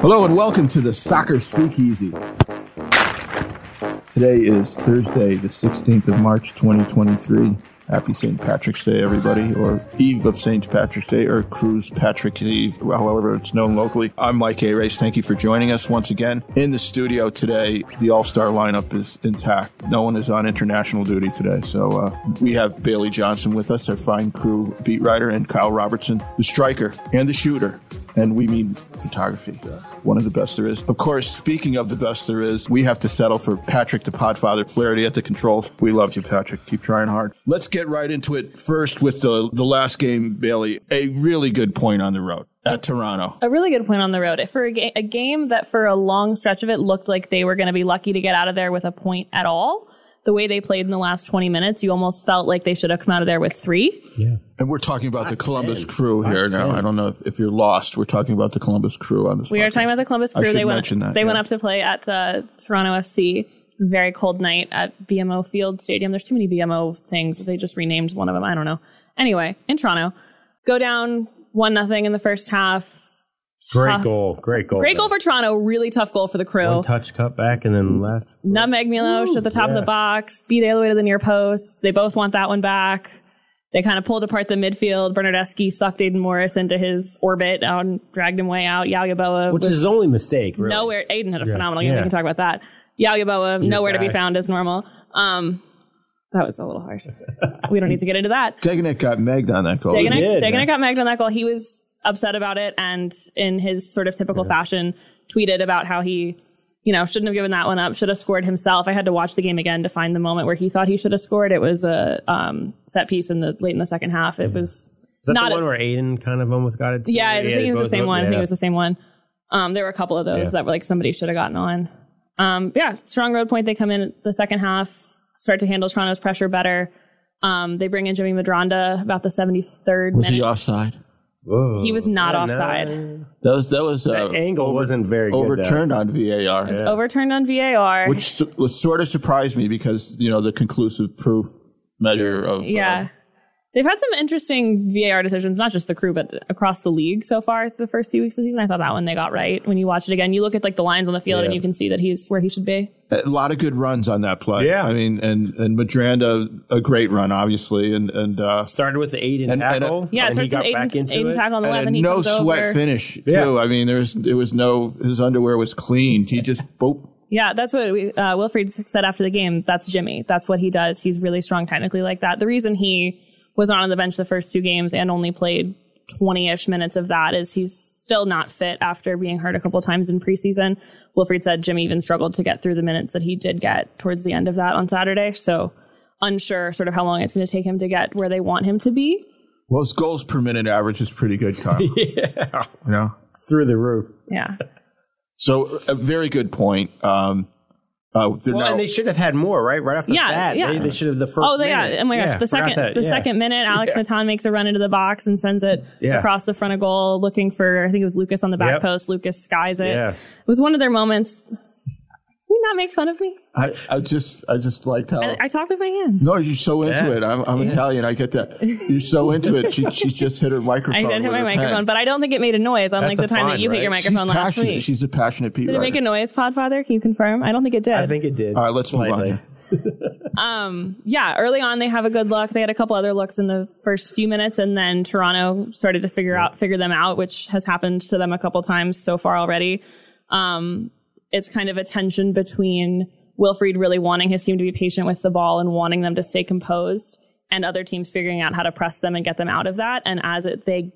Hello and welcome to the Soccer Speakeasy. Today is Thursday, the 16th of March, 2023. Happy St. Patrick's Day, everybody, or Eve of St. Patrick's Day, or Cruise Patrick's Eve, however it's known locally. I'm Mike Arace. Thank you for joining us once again. In the studio today, the All Star lineup is intact. No one is on international duty today, so uh, we have Bailey Johnson with us, our fine crew beat writer, and Kyle Robertson, the striker and the shooter and we mean photography. One of the best there is. Of course, speaking of the best there is, we have to settle for Patrick the Podfather Flaherty at the controls. We love you, Patrick. Keep trying hard. Let's get right into it first with the, the last game, Bailey. A really good point on the road at Toronto. A really good point on the road. For a, ga- a game that for a long stretch of it looked like they were going to be lucky to get out of there with a point at all. The way they played in the last 20 minutes, you almost felt like they should have come out of there with three. Yeah. And we're talking about the Columbus 10. crew here Last now. I don't know if, if you're lost. We're talking about the Columbus crew on this. We are talking about the Columbus crew. should They went, that, they went up to play at the Toronto FC. Very cold night at BMO Field Stadium. There's too many BMO things. They just renamed one of them. I don't know. Anyway, in Toronto, go down one nothing in the first half. Great Tough. goal. Great goal. Great goal for Toronto. Really tough goal for the crew. One touch cut back and then left. Nutmeg Milos at the top of the box, beat all the way to the near post. They both want that one back. They kind of pulled apart the midfield. Bernardeschi sucked Aidan Morris into his orbit and dragged him way out. Yeboah Which was is his only mistake, really. nowhere. Aiden had a Yeah. phenomenal game. We can talk about that. Yeboah nowhere to be found as normal. Um, that was a little harsh. we don't need to get into that. Degenek got megged on that goal. Degenek, did, Degenek yeah. got megged on that goal. He was upset about it and in his sort of typical fashion tweeted about how he, you know, shouldn't have given that one up, should have scored himself. I had to watch the game again to find the moment where he thought he should have scored. It was a um, set piece in the late in the second half. It was Is that not the one as- where Aiden kind of almost got it? too? yeah, I think it was the same one. I think it was the same one. Um, there were a couple of those Yeah. that were like somebody should have gotten on. Um, yeah, strong road point. They come in the second half, start to handle Toronto's pressure better. Um, they bring in Jimmy Medranda about the 73rd Was minute. he offside? Whoa. He was not Yeah, offside. no. That was that was uh, That angle wasn't very good. though. overturned on VAR. overturned on VAR. which su- was sort of surprised me because you know the conclusive proof measure of uh, yeah. They've had some interesting VAR decisions, not just the crew, but across the league so far the first few weeks of the season. I thought that one they got right. When you watch it again, you look at like the lines on the field and you can see that he's where he should be. A lot of good runs on that play. Yeah. I mean, and and Medranda a great run, obviously, and and uh, Started with the Aiden And- and, tackle. Yeah, it and he starts with got back Aiden, into Aiden it. tackle on the left and and a he no sweat over. finish too. Yeah. I mean, there was there was no his underwear was clean. He just boop. Yeah, that's what we, uh, Wilfried said after the game. That's Jimmy. That's what he does. He's really strong technically like that. The reason he was not on the bench the first two games and only played 20-ish minutes of that is he's still not fit after being hurt a couple times in preseason. Wilfried said Jim even struggled to get through the minutes that he did get towards the end of that on Saturday. So unsure sort of how long it's going to take him to get where they want him to be. Well, his goals per minute average is pretty good, Kyle. yeah. you know, Through the roof. Yeah. so a very good point. Um, uh, they're Well, now, and they should have had more, right? Right off the Yeah, bat. yeah. They, they should have the first. Oh, they, yeah. minute. Oh my gosh. Yeah, the second, that, the yeah. second minute, Alex Yeah. Matan makes a run into the box and sends it Yeah. across the front of goal, looking for I think it was Lucas on the back Yep. post. Lucas skies it. Yeah. It was one of their moments. Can you not make fun of me? I, I just I just liked how. I, I talk with my hand. no, you're so into Yeah. it. I'm, I'm Italian. I get that. You're so into it. She, she just hit her microphone. I microphone. did hit my microphone, pen. but I don't think it made a noise, unlike That's the a time that fun, you hit your right? She's microphone last passionate. week. She's a passionate people. Did it make a noise, Podfather? Can you confirm? I don't think it did. I think it did. All right, let's move on. Slightly. here. yeah, early on they have a good look. They had a couple other looks in the first few minutes, and then Toronto started to figure out figure them out, which has happened to them a couple times so far already. Um, it's kind of a tension between Wilfried really wanting his team to be patient with the ball and wanting them to stay composed, and other teams figuring out how to press them and get them out of that. And as it they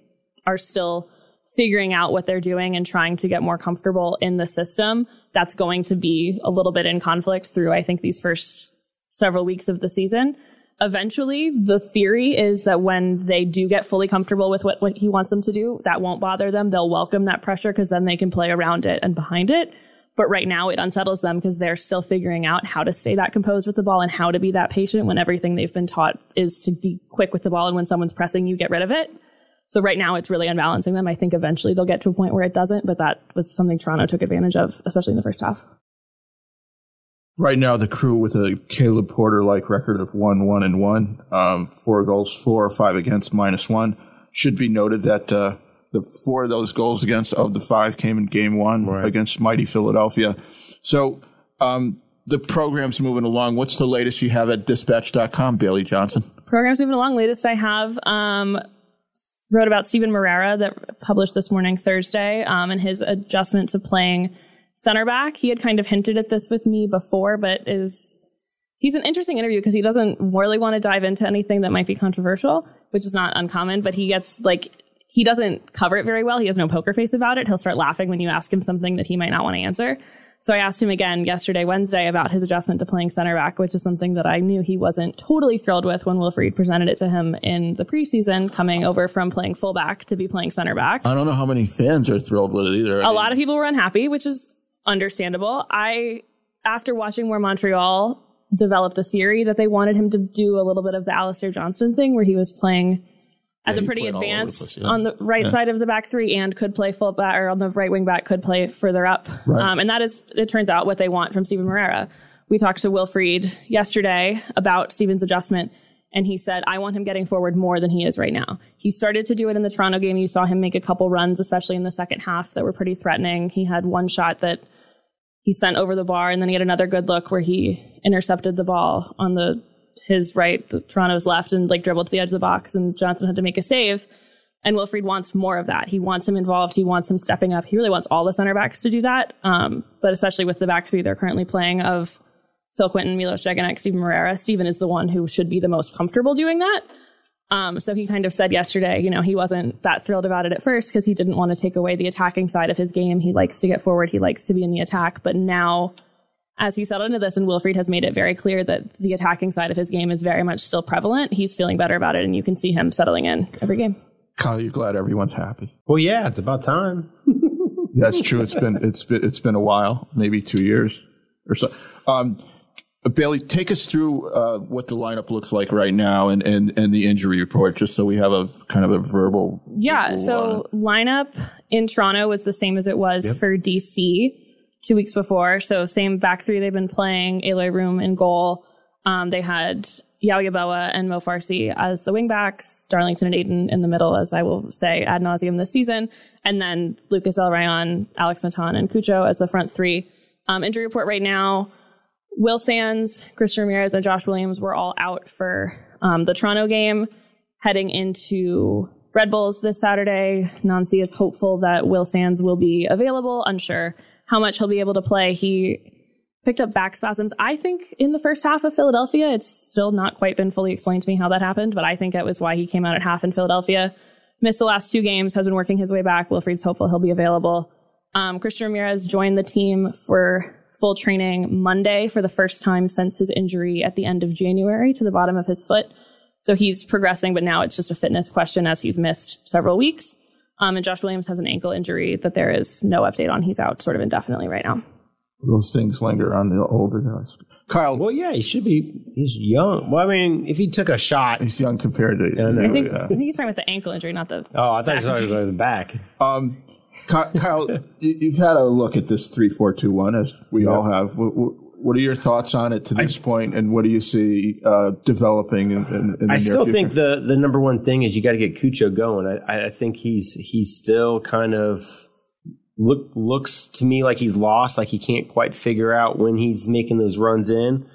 are still figuring out what they're doing and trying to get more comfortable in the system, that's going to be a little bit in conflict through, I think, these first several weeks of the season. Eventually, the theory is that when they do get fully comfortable with what, what he wants them to do, that won't bother them. They'll welcome that pressure because then they can play around it and behind it. But right now, it unsettles them because they're still figuring out how to stay that composed with the ball and how to be that patient when everything they've been taught is to be quick with the ball. And when someone's pressing you, get rid of it. So right now it's really unbalancing them. I think eventually they'll get to a point where it doesn't, but that was something Toronto took advantage of, especially in the first half. Right now, the crew with a Caleb Porter like record of one, one, and one, um, four goals, four or five against, minus one. Should be noted that uh, the four of those goals against of the five came in game one Right. against mighty Philadelphia. So um, the program's moving along. What's the latest you have at dispatch.com, Bailey Johnson? Programs moving along. Latest I have um, wrote about Steven Moreira that published this morning, Thursday, um, and his adjustment to playing center back. He had kind of hinted at this with me before, but is he's an interesting interview because he doesn't really want to dive into anything that might be controversial, which is not uncommon, but he gets like he doesn't cover it very well. He has no poker face about it. He'll start laughing when you ask him something that he might not want to answer. So I asked him again yesterday, Wednesday, about his adjustment to playing center back, which is something that I knew he wasn't totally thrilled with when Wilfried presented it to him in the preseason, coming over from playing fullback to be playing center back. I don't know how many fans are thrilled with it either. A lot of people were unhappy, which is understandable. I, after watching where Montreal developed a theory that they wanted him to do a little bit of the Alistair Johnston thing, where he was playing as Yeah, a pretty the advanced place, yeah. on the right side of the back three and could play full back or on the right wing back could play further up. Right. Um, and that is, it turns out, what they want from Steven Moreira. We talked to Wilfried yesterday about Steven's adjustment, and he said, I want him getting forward more than he is right now. He started to do it in the Toronto game. You saw him make a couple runs, especially in the second half, that were pretty threatening. He had one shot that he sent over the bar, and then he had another good look where he intercepted the ball on the his right, Toronto's left, and like dribbled to the edge of the box, and Johnson had to make a save. And Wilfried wants more of that. He wants him involved. He wants him stepping up. He really wants all the center backs to do that. Um, but especially with the back three they're currently playing of Phil Quinton, Milos Degenek, Steven Moreira. Steven is the one who should be the most comfortable doing that. Um, so he kind of said yesterday, you know, he wasn't that thrilled about it at first because he didn't want to take away the attacking side of his game. He likes to get forward. He likes to be in the attack. But now, as he settled into this, and Wilfried has made it very clear that the attacking side of his game is very much still prevalent, he's feeling better about it, and you can see him settling in every game. Kyle, you're glad everyone's happy. Well, yeah, it's about time. That's true. It's been it's been it's been a while, maybe two years or so. Um, Bailey, take us through uh, what the lineup looks like right now and, and, and the injury report, just so we have a kind of a verbal. Yeah. visual So lineup in Toronto was the same as it was for DC two weeks before. So same back three they've been playing. Eloy Room in goal. Um, they had Yaw Yeboah and Mo Farsi as the wingbacks, Darlington and Aiden in the middle, as I will say ad nauseum this season, and then Lucas Zelarayán, Alex Matan, and Cucho as the front three. Um, injury report right now. Will Sands, Christian Ramirez, and Josh Williams were all out for um, the Toronto game. Heading into Red Bulls this Saturday, Nancy is hopeful that Will Sands will be available. Unsure how much he'll be able to play. He picked up back spasms. I think in the first half of Philadelphia, it's still not quite been fully explained to me how that happened, but I think that was why he came out at half in Philadelphia. Missed the last two games, has been working his way back. Wilfried's hopeful he'll be available. Um, Christian Ramirez joined the team for full training Monday for the first time since his injury at the end of January to the bottom of his foot. So he's progressing, but now it's just a fitness question as he's missed several weeks. Um, and Josh Williams has an ankle injury that there is no update on. He's out sort of indefinitely right now. Those things linger on the older guys. Kyle, Well, yeah, he should be. He's young. Well, I mean, if he took a shot. he's young compared to. I know. I think, yeah. I think he's talking about the ankle injury, not the. Oh, I thought he was talking about the back. Um, Kyle, you- you've had a look at this three four two one, as we all have. What, what- what are your thoughts on it to this point, and what do you see uh, developing in, in, in the I still future? think the the number one thing is you got to get Cucho going. I, I think he's he's still kind of look looks to me like he's lost, like he can't quite figure out when he's making those runs in.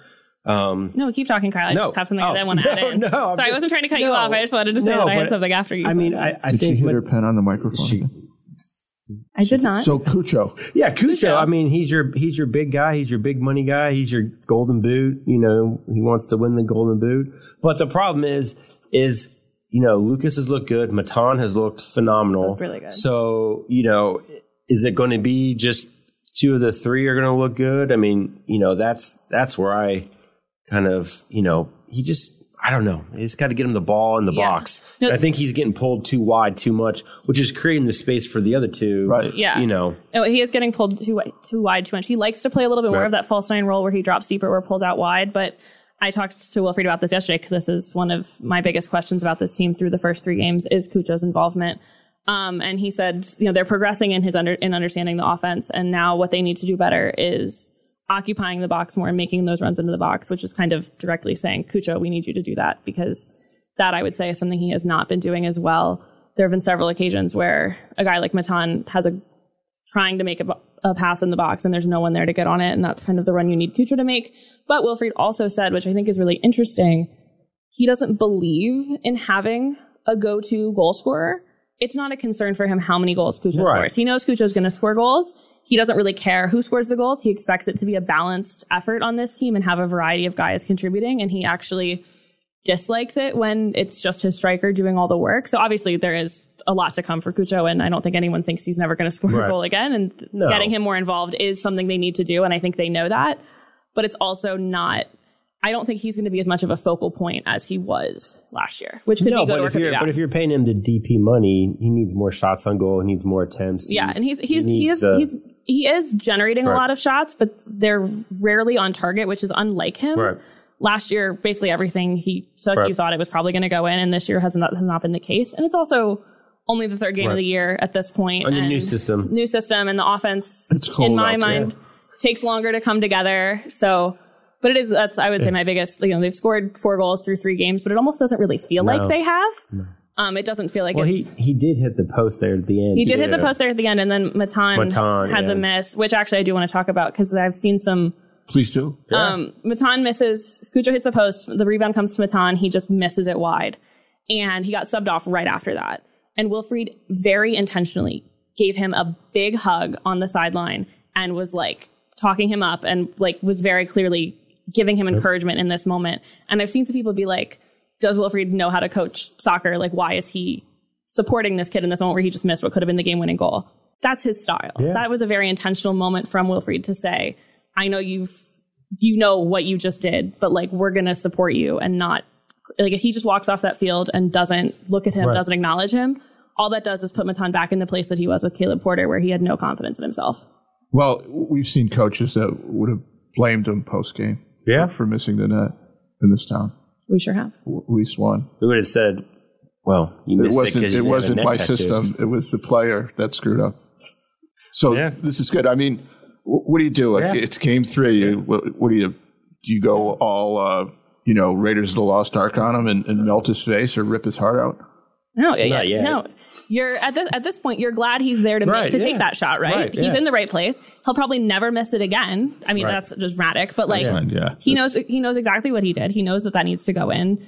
Um, No, keep talking, Kyle. I No. just have something Oh, that I want to no, add in. no, I'm Sorry, I wasn't trying to cut you off. I just wanted to say No, that I had something after you. I mean, it. I, I Did she think hit when- her pen on the microphone? She- I did not. so Cucho, Yeah, Cucho. Cucho. I mean, he's your he's your big guy. He's your big money guy. He's your golden boot. You know, he wants to win the golden boot. But the problem is, is you know, Lucas has looked good. Matan has looked phenomenal. Looked really good. So you know, is it going to be just two of the three are going to look good? I mean, you know, that's that's where I kind of you know he just. I don't know. He's got to get him the ball in the Yeah. box. No- I think he's getting pulled too wide, too much, which is creating the space for the other two. Right. Yeah. You know. No, he is getting pulled too too wide too much. He likes to play a little bit more Right. of that false nine role where he drops deeper or pulls out wide. But I talked to Wilfried about this yesterday because this is one of my biggest questions about this team through the first three games is Cucho's involvement. Um, and he said, you know, they're progressing in his under in understanding the offense, and now what they need to do better is occupying the box more and making those runs into the box, which is kind of directly saying, Cucho, we need you to do that because that I would say is something he has not been doing as well there have been several occasions where a guy like Matan has a trying to make a, a, pass in the box and there's no one there to get on it. And that's kind of the run you need Cucho to make. But Wilfried also said, which I think is really interesting, he doesn't believe in having a go-to goal scorer. It's not a concern for him how many goals Cucho right. scores. He knows Cucho is going to score goals. He doesn't really care who scores the goals. He expects it to be a balanced effort on this team and have a variety of guys contributing. And he actually dislikes it when it's just his striker doing all the work. So obviously there is a lot to come for Cucho, and I don't think anyone thinks he's never going to score right. a goal again. And no. getting him more involved is something they need to do, and I think they know that. But it's also not. I don't think he's going to be as much of a focal point as he was last year, which could no, be good but if you're, But if you're paying him the DP money, he needs more shots on goal. He needs more attempts. Yeah, he's, and he's he's he, he is he's he is generating right. a lot of shots, but they're rarely on target, which is unlike him. Right last year, basically everything he took, right. you thought it was probably going to go in, and this year has not, has not been the case. And it's also only the third game right. of the year at this point. On the new system. New system, and the offense, in my mind, takes longer to come together. So, but it is, that's, I would say, my biggest, you know, they've scored four goals through three games, but it almost doesn't really feel no. like they have. No. Um, it doesn't feel like well, he, he did hit the post there at the end. He did yeah. hit the post there at the end, and then Matan, Matan had yeah. the miss, which actually I do want to talk about because I've seen some Please do. Yeah. Um, Matan misses. Cucho hits the post. The rebound comes to Matan. He just misses it wide. And he got subbed off right after that. And Wilfried very intentionally gave him a big hug on the sideline and was like talking him up and like was very clearly giving him encouragement in this moment. And I've seen some people be like, does Wilfried know how to coach soccer? Like, why is he supporting this kid in this moment where he just missed what could have been the game winning goal? That's his style. Yeah. That was a very intentional moment from Wilfried to say, I know you've, you know what you just did, but like, we're going to support you and not, like, if he just walks off that field and doesn't look at him, right. doesn't acknowledge him, all that does is put Matan back in the place that he was with Caleb Porter, where he had no confidence in himself. Well, we've seen coaches that would have blamed him post game yeah. for, for missing the net in this town. We sure have. W- at least one. We would have said, well, you it wasn't, it, it wasn't my tattoo. system. It was the player that screwed up. So yeah. this is good. I mean, what do you do? Yeah. It's game three. Yeah. What, what, do you do? You go all uh, you know Raiders of the Lost Ark on him and, and, melt his face or rip his heart out? No, yeah, yeah. no. You're at this at this point. You're glad he's there to right, make, to yeah. take that shot, right? right he's in the right place. He'll probably never miss it again. I mean, right. that's just dramatic, but like, yeah, he knows he knows exactly what he did. He knows that that needs to go in.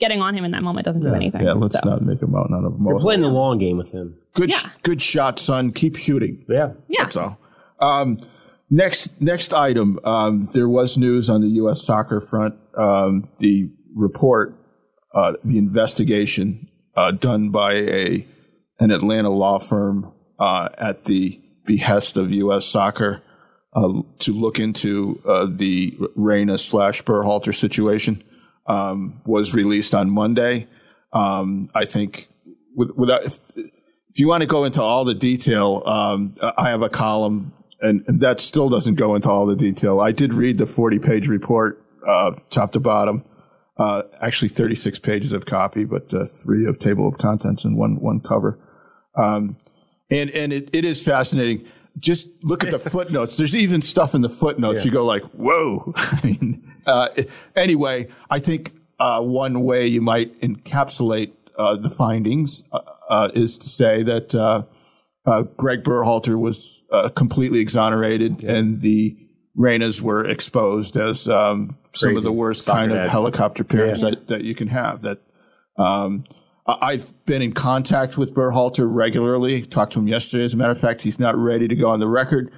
Getting on him in that moment doesn't do anything. Yeah, let's so. not make a mountain out of a We're playing the long game with him. Good, good shot, son. Keep shooting. Yeah, yeah. That's all. Um, Next, next item. Um, there was news on the U.S. soccer front. Um, the report, uh, the investigation uh, done by a an Atlanta law firm uh, at the behest of U.S. soccer uh, to look into uh, the Reyna slash Berhalter situation um, was released on Monday. Um, I think without. If, if you want to go into all the detail, um, I have a column and, and, that still doesn't go into all the detail. I did read the 40 page report, uh, top to bottom. Uh, actually 36 pages of copy, but uh, three of table of contents and one, one cover. Um, and, and it, it is fascinating. Just look at the footnotes. There's even stuff in the footnotes. Yeah. You go like, whoa. I mean, uh, anyway, I think, uh, one way you might encapsulate, uh, the findings, is to say that, uh, Greg Berhalter was uh, completely exonerated, yeah. and the Reynas were exposed as um, some of the worst kind of helicopter parents yeah. that, that you can have. That um, I've been in contact with Berhalter regularly. Talked to him yesterday. As a matter of fact, he's not ready to go on the record.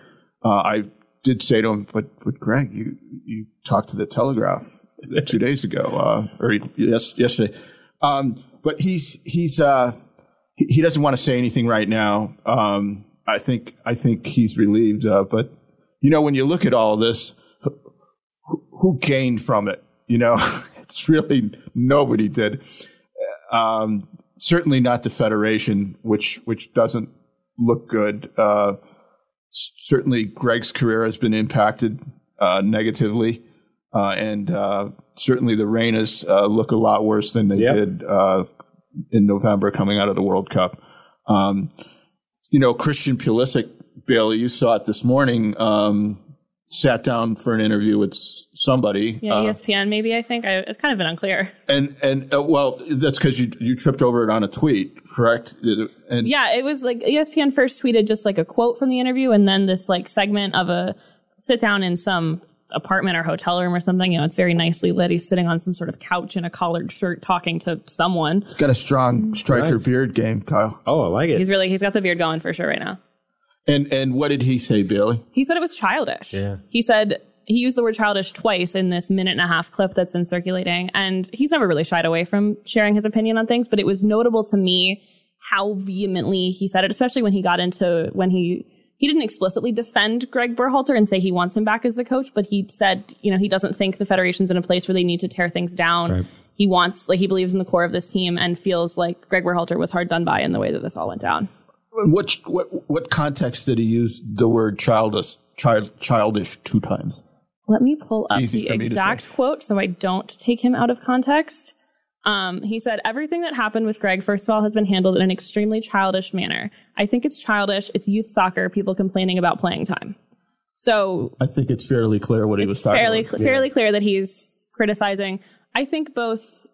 Uh, I did say to him, "But, but Greg, you you talked to the Telegraph two days ago, uh, or yes, yesterday." Um, but he's he's uh, he doesn't want to say anything right now. Um, I think I think he's relieved. Uh, but you know, when you look at all of this, who, who gained from it? You know, it's really nobody did. Um, certainly not the Federation, which which doesn't look good. Uh, certainly, Greg's career has been impacted uh, negatively, uh, and uh, certainly the Reynas uh, look a lot worse than they yep. did in November coming out of the World Cup. Um, you know, Christian Pulisic, Bailey, you saw it this morning, um, sat down for an interview with somebody. Yeah, uh, ESPN maybe I think I, it's kind of been unclear. and and uh, well, that's because you you tripped over it on a tweet, correct? And Yeah, it was like ESPN first tweeted just like a quote from the interview, and then this like segment of a sit down in some apartment or hotel room or something. You know, it's very nicely lit. He's sitting on some sort of couch in a collared shirt talking to someone. He's got a strong striker Nice. beard game, Kyle. Oh, I like it. He's really he's got the beard going for sure right now. And and what did he say, Bailey? He said it was childish. Yeah. He said he used the word childish twice in this minute and a half clip that's been circulating. And he's never really shied away from sharing his opinion on things, but it was notable to me how vehemently he said it, especially when he got into when he he didn't explicitly defend Greg Berhalter and say he wants him back as the coach, but he said, you know, he doesn't think the federation's in a place where they need to tear things down. Right. He wants, like, he believes in the core of this team and feels like Greg Berhalter was hard done by in the way that this all went down. What what what context did he use the word childish child childish two times? Let me pull up Easy the for me to exact quote so I don't take him out of context. Um, he said, Everything that happened with Greg, first of all, has been handled in an extremely childish manner. I think it's childish. It's youth soccer, people complaining about playing time. So I think it's fairly clear what he was talking fairly, about. cl- fairly clear that he's criticizing. I think both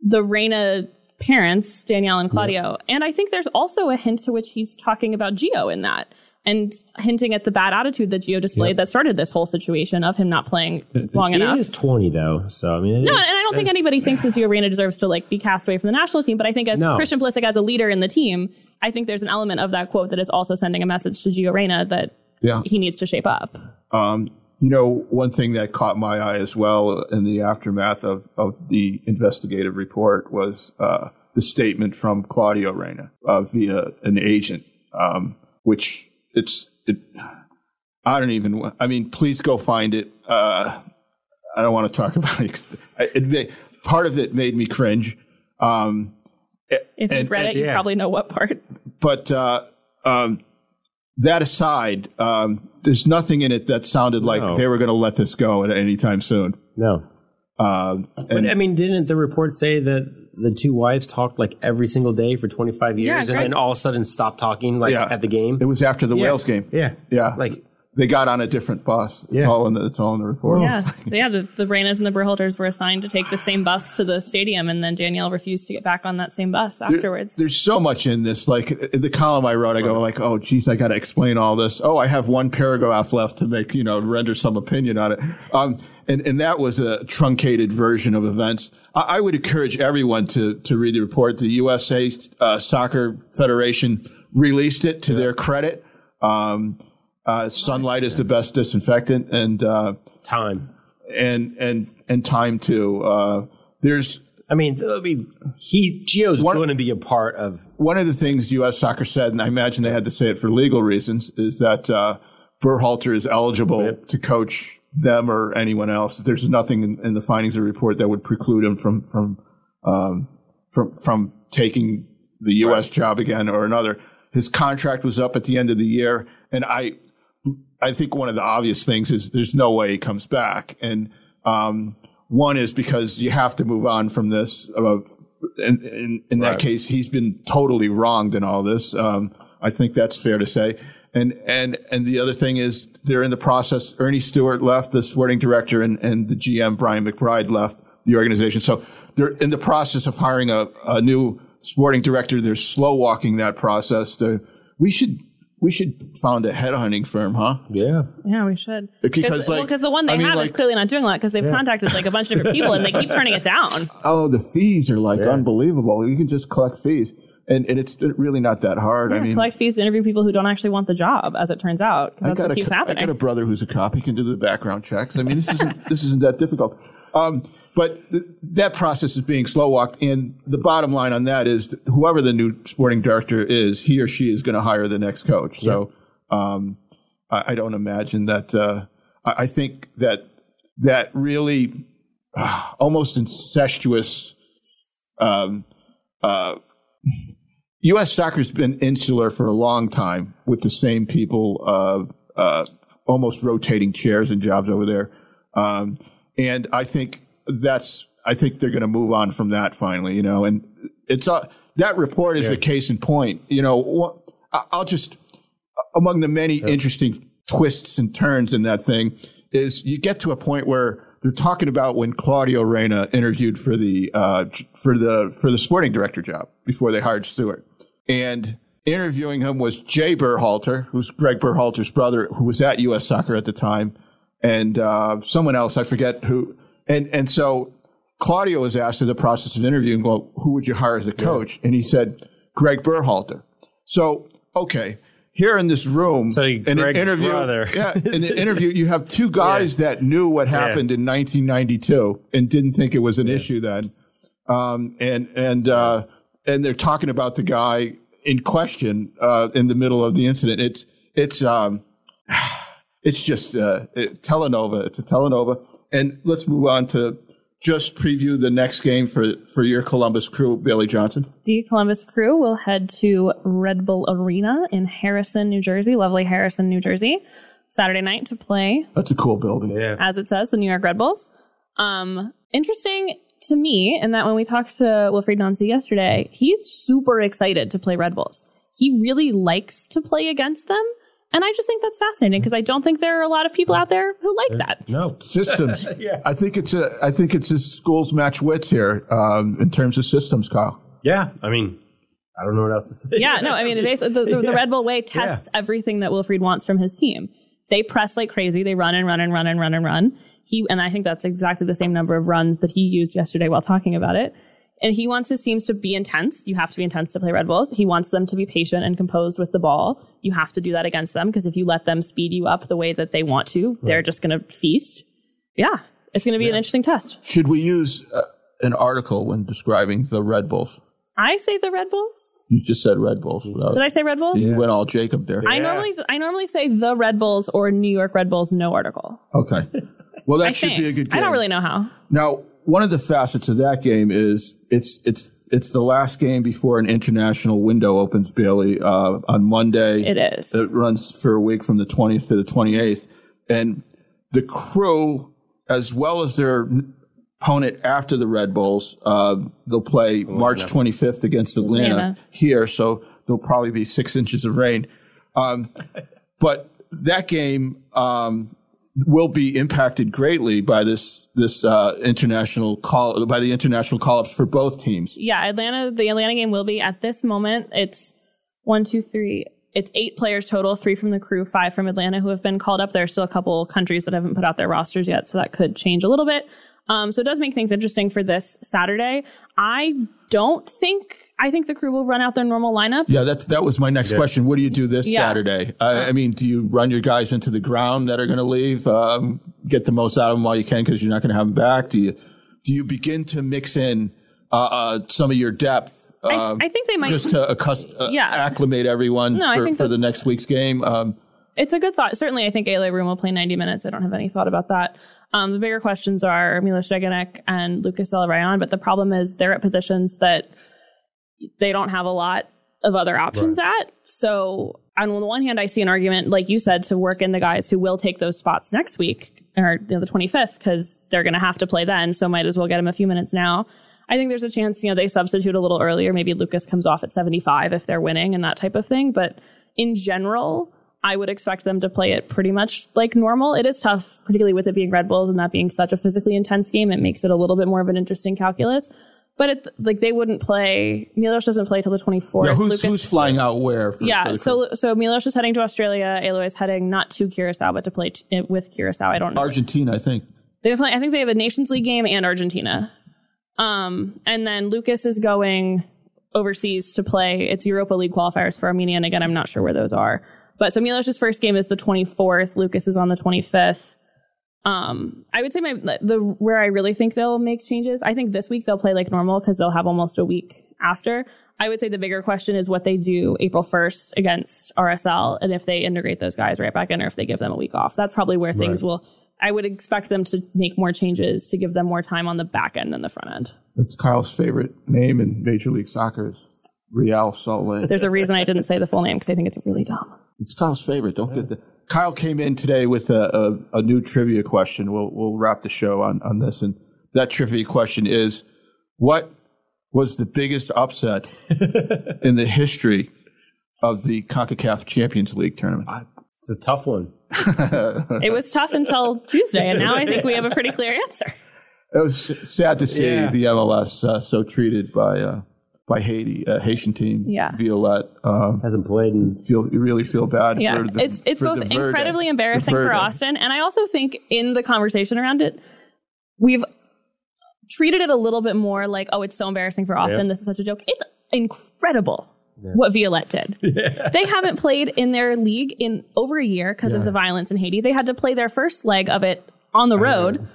the Reyna parents, Danielle and Claudio, and I think there's also a hint to which he's talking about Gio in that and hinting at the bad attitude that Gio displayed that started this whole situation of him not playing long He enough. is 20 though, so I mean, No, is- and I don't think anybody thinks that Gio Reyna deserves to like be cast away from the national team. But I think as No. Christian Pulisic as a leader in the team, I think there's an element of that quote that is also sending a message to Gio Reyna that Yeah. he needs to shape up. Um, you know, one thing that caught my eye as well in the aftermath of, of the investigative report was uh, the statement from Claudio Reyna uh, via an agent, um, which it's it. I don't even. wa- I mean, please go find it. Uh, I don't want to talk about it. it may, part of it made me cringe. Um, If And- you've read and- it, you yeah. probably know what part. but uh, um, that aside, um, there's nothing in it that sounded like No. they were going to let this go at any time soon. No. Uh, But, and I mean, didn't the report say that the two wives talked like every single day for 25 years and Greg- then all of a sudden stopped talking like Yeah. at the game? it was after the Yeah. Wales game. Yeah. Yeah, Like, they got on a different bus. It's Yeah. all in the it's all in the report. Yeah, yeah. The, the Reynas and the Berhalters were assigned to take the same bus to the stadium, and then Danielle refused to get back on that same bus afterwards. There's so much in this. Like in the column I wrote, I go like, "Oh, geez, I got to explain all this." Oh, I have one paragraph left to make you know render some opinion on it. Um, and and that was a truncated version of events. I, I would encourage everyone to to read the report. The USA uh, Soccer Federation released it to their credit. Um, uh, sunlight is the best disinfectant, and uh, time. and and and time too. Uh, there's I mean, I mean, he Gio's One- going to be a part of. one of the things U.S. Soccer said, and I imagine they had to say it for legal reasons, is that uh, Berhalter is eligible to coach them or anyone else. There's nothing in, in the findings of the report that would preclude him from from um, from from taking the U.S. job again or another. His contract was up at the end of the year, and I I think one of the obvious things is there's no way he comes back, and um, one is because you have to move on from this. Uh, in in, in that case, he's been totally wronged in all this. Um, I think that's fair to say. And and and the other thing is they're in the process. Earnie Stewart left, the sporting director, and, and the GM Brian McBride left the organization. So they're in the process of hiring a, a new sporting director. They're slow walking that process. To, we should we should found a headhunting firm, huh? Yeah. Yeah, we should. Because, well, the one they I mean, have like- is clearly not doing a lot because they've contacted like a bunch of different people and they keep turning it down. Oh, the fees are like unbelievable. You can just collect fees. And, and it's really not that hard. I mean, collect fees to interview people who don't actually want the job, as it turns out. 'cause I That's got, what a, keeps I happening. got a brother who's a cop. He can do the background checks. I mean, this isn't this isn't that difficult. Um, but th- that process is being slow walked. And the bottom line on that is that whoever the new sporting director is, he or she is going to hire the next coach. So um, I, I don't imagine that. Uh, I, I think that that really uh, almost incestuous. Um, uh, U.S. soccer's been insular for a long time with the same people, uh, uh, almost rotating chairs and jobs over there. Um, and I think that's, I think they're going to move on from that finally, you know, and it's, uh, that report is the case in point. You know, I'll just, among the many interesting twists and turns in that thing is you get to a point where they're talking about when Claudio Reyna interviewed for the uh, for the for the sporting director job before they hired Stewart, and interviewing him was Jay Berhalter, who's Greg Berhalter's brother, who was at U.S. Soccer at the time, and uh, someone else I forget who, and and so Claudio was asked in the process of interviewing, well, who would you hire as a coach? And he said Greg Berhalter. So okay, here in this room, So in an Greg's interview, brother. yeah, in the interview, you have two guys that knew what happened in 1992 and didn't think it was an issue then, um, and and uh, and they're talking about the guy in question uh, in the middle of the incident. It's it's um, it's just uh, it, telenova. It's a telenova. And let's move on to just preview the next game for for your Columbus crew, Bailey Johnson. The Columbus crew will head to Red Bull Arena in Harrison, New Jersey, lovely Harrison, New Jersey, Saturday night to play, That's a cool building. Yeah. as it says, the New York Red Bulls. Um, interesting to me in that when we talked to Wilfried Nancy yesterday, he's super excited to play Red Bulls. He really likes to play against them. And I just think that's fascinating because I don't think there are a lot of people out there who like that. No. Systems. Yeah. I think it's a. I think it's a schools match wits here um, in terms of systems, Kyle. Yeah. I mean, I don't know what else to say. Yeah, no, I mean, it basically, the, the, the Red Bull way tests everything that Wilfried wants from his team. They press like crazy. They run and run and run and run and run. He, and I think that's exactly the same number of runs that he used yesterday while talking about it. And he wants his teams to be intense. You have to be intense to play Red Bulls. He wants them to be patient and composed with the ball. You have to do that against them because if you let them speed you up the way that they want to, they're just going to feast. Yeah, it's going to be an interesting test. Should we use uh, an article when describing the Red Bulls? I say the Red Bulls. You just said Red Bulls. without- Did I say Red Bulls? You went all Jacob there. I normally I normally say the Red Bulls or New York Red Bulls no article. Okay. Well, that I should think. be a good game. I don't really know how. Now, one of the facets of that game is it's it's it's the last game before an international window opens, Bailey, uh, on Monday. It is. It runs for a week from the 20th to the 28th. And the crew, as well as their opponent after the Red Bulls, uh, they'll play March 25th against Atlanta, Atlanta. here. So there'll probably be six inches of rain. Um, but that game um, will be impacted greatly by this this uh, international call by the international call ups for both teams. Yeah, Atlanta. The Atlanta game will be at this moment. It's one, two, three. It's eight players total, three from the crew, five from Atlanta who have been called up. There are still a couple countries that haven't put out their rosters yet, so that could change a little bit. Um, so it does make things interesting for this Saturday. I don't think I think the crew will run out their normal lineup. Yeah, that's that was my next question. What do you do this Yeah. Saturday? I, I mean, do you run your guys into the ground that are going to leave, um, get the most out of them while you can because you're not going to have them back? Do you do you begin to mix in uh, uh, some of your depth? I, um, I think they might. just to accust- uh, Yeah. acclimate everyone No, for, for the next week's game. Um, it's a good thought. Certainly, I think Eloy Room will play 90 minutes. I don't have any thought about that. Um, the bigger questions are Milos Degenek and Lucas Rayon, but the problem is they're at positions that they don't have a lot of other options at. So on the one hand, I see an argument, like you said, to work in the guys who will take those spots next week or you know, the 25th because they're going to have to play then. So might as well get them a few minutes now. I think there's a chance, you know, they substitute a little earlier. Maybe Lucas comes off at 75 if they're winning and that type of thing. But in general, I would expect them to play it pretty much like normal. It is tough, particularly with it being Red Bulls and that being such a physically intense game. It makes it a little bit more of an interesting calculus. But it, like they wouldn't play. Milos doesn't play till the 24th. yeah, who's Lucas- who's flying out where? For, yeah, for so so Milos is heading to Australia. Eloy is heading not to Curacao, but to play t- with Curacao. I don't know. Argentina, I think. They have, I think they have a Nations League game and Argentina. Um, and then Lucas is going overseas to play. It's Europa League qualifiers for Armenia. And again, I'm not sure where those are. But so Milos's first game is the 24th. Lucas is on the 25th. Um, I would say my the where I really think they'll make changes. I think this week they'll play like normal because they'll have almost a week after. I would say the bigger question is what they do April 1st against RSL and if they integrate those guys right back in or if they give them a week off. That's probably where things will. I would expect them to make more changes to give them more time on the back end than the front end. That's Kyle's favorite name in Major League Soccer is Real Salt Lake. There's a reason I didn't say the full name because I think it's really dumb. It's Kyle's favorite. Don't get the. Kyle came in today with a, a, a new trivia question. We'll we'll wrap the show on, on this, and that trivia question is: What was the biggest upset in the history of the Concacaf Champions League tournament? It's a tough one. it was tough until Tuesday, and now I think we have a pretty clear answer. It was sad to see Yeah. the MLS uh, so treated by uh, by Haiti, a Haitian team, Yeah. Violette. Um, Hasn't played in feel you really feel bad. Yeah, for the, it's it's for both the incredibly the embarrassing for Austin, and I also think in the conversation around it, we've treated it a little bit more like, oh, it's so embarrassing for Austin. Yeah. This is such a joke. It's incredible what Violette did. They haven't played in their league in over a year because of the violence in Haiti. They had to play their first leg of it on the road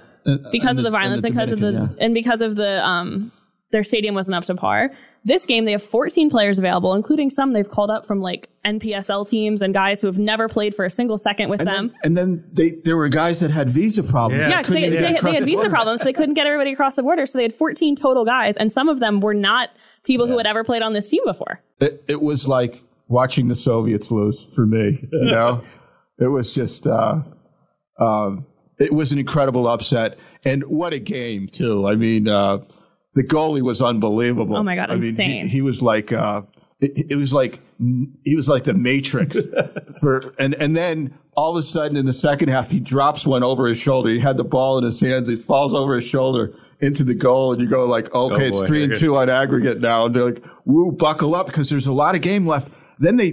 because of the violence and because of the Dominican, and because of the um their stadium wasn't up to par. This game they have 14 players available, including some they've called up from like NPSL teams and guys who have never played for a single second with And them. then, and then they there were guys that had visa problems. Yeah. yeah, 'cause they, Couldn't they, they, had the visa border. problems, so they couldn't get everybody across the border. So they had 14 total guys, and some of them were not people who had ever played on this team before. It, it was like watching the Soviets lose for me. You know, it was just uh, um, it was an incredible upset, and what a game too. I mean, uh, the goalie was unbelievable. Oh my God, I mean, he- insane. he, was like uh, it, it was like he was like the Matrix for, and and then all of a sudden in the second half he drops one over his shoulder. He had the ball in his hands. He falls over his shoulder into the goal, and you go like, okay, it's boy. three and two on aggregate now, and they're like, woo, buckle up because there's a lot of game left. Then they,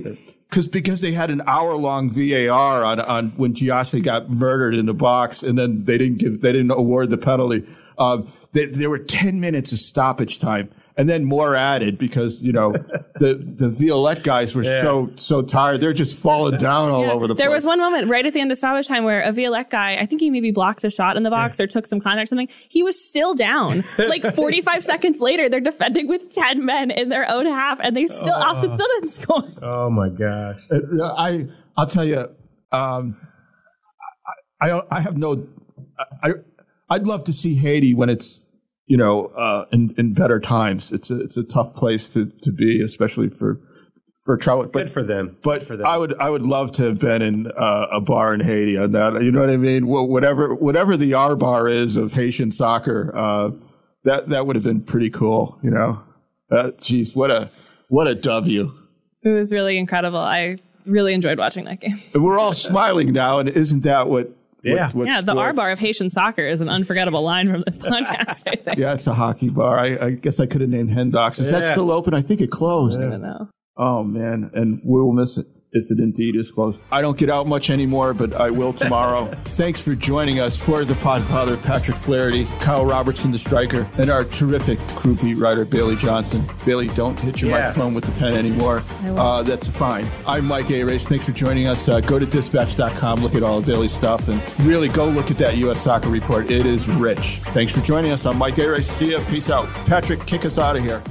because because they had an hour long VAR on on when Gyasi got murdered in the box, and then they didn't give they didn't award the penalty. Um, they, there were ten minutes of stoppage time, and then more added because you know the the Violette guys were so so tired they're just falling down all over the There place. There was one moment right at the end of stoppage time where a Violette guy, I think he maybe blocked a shot in the box or took some contact or something. He was still down. Like 45 seconds later, they're defending with 10 men in their own half and they still, Austin still didn't score. Oh my gosh. Uh, I I'll tell you, um, I, I I have no, I I'd love to see Haiti when it's you know uh, in in better times. It's a it's a tough place to to be, especially for for travel. But Good for them. but Good for them. I would I would love to have been in uh, a bar in Haiti on that. You know what I mean? Whatever whatever the R bar is of Haitian soccer, uh, that that would have been pretty cool. You know, uh, geez, what a what a W. It was really incredible. I really enjoyed watching that game. And we're all smiling now, and isn't that what? Yeah. what, what Yeah, the sport- R bar of Haitian soccer is an unforgettable line from this podcast, I think. Yeah, it's a hockey bar. I, I guess I could have named Hendoc's. Docks. Is that still open? I think it closed. I don't know. Oh man, and we will miss it if it indeed is closed. I don't get out much anymore, but I will tomorrow. Thanks for joining us for the Podfather, Patrick Flaherty, Kyle Robertson, the striker, and our terrific crew beat writer Bailey Johnson. Bailey, don't hit your Yeah. microphone with the pen anymore. Uh, that's fine. I'm Mike Arace. Thanks for joining us. Uh, go to dispatch.com, look at all of Bailey's stuff, and really go look at that U.S. soccer report. It is rich. Thanks for joining us. I'm Mike Arace. See ya. Peace out. Patrick, kick us out of here.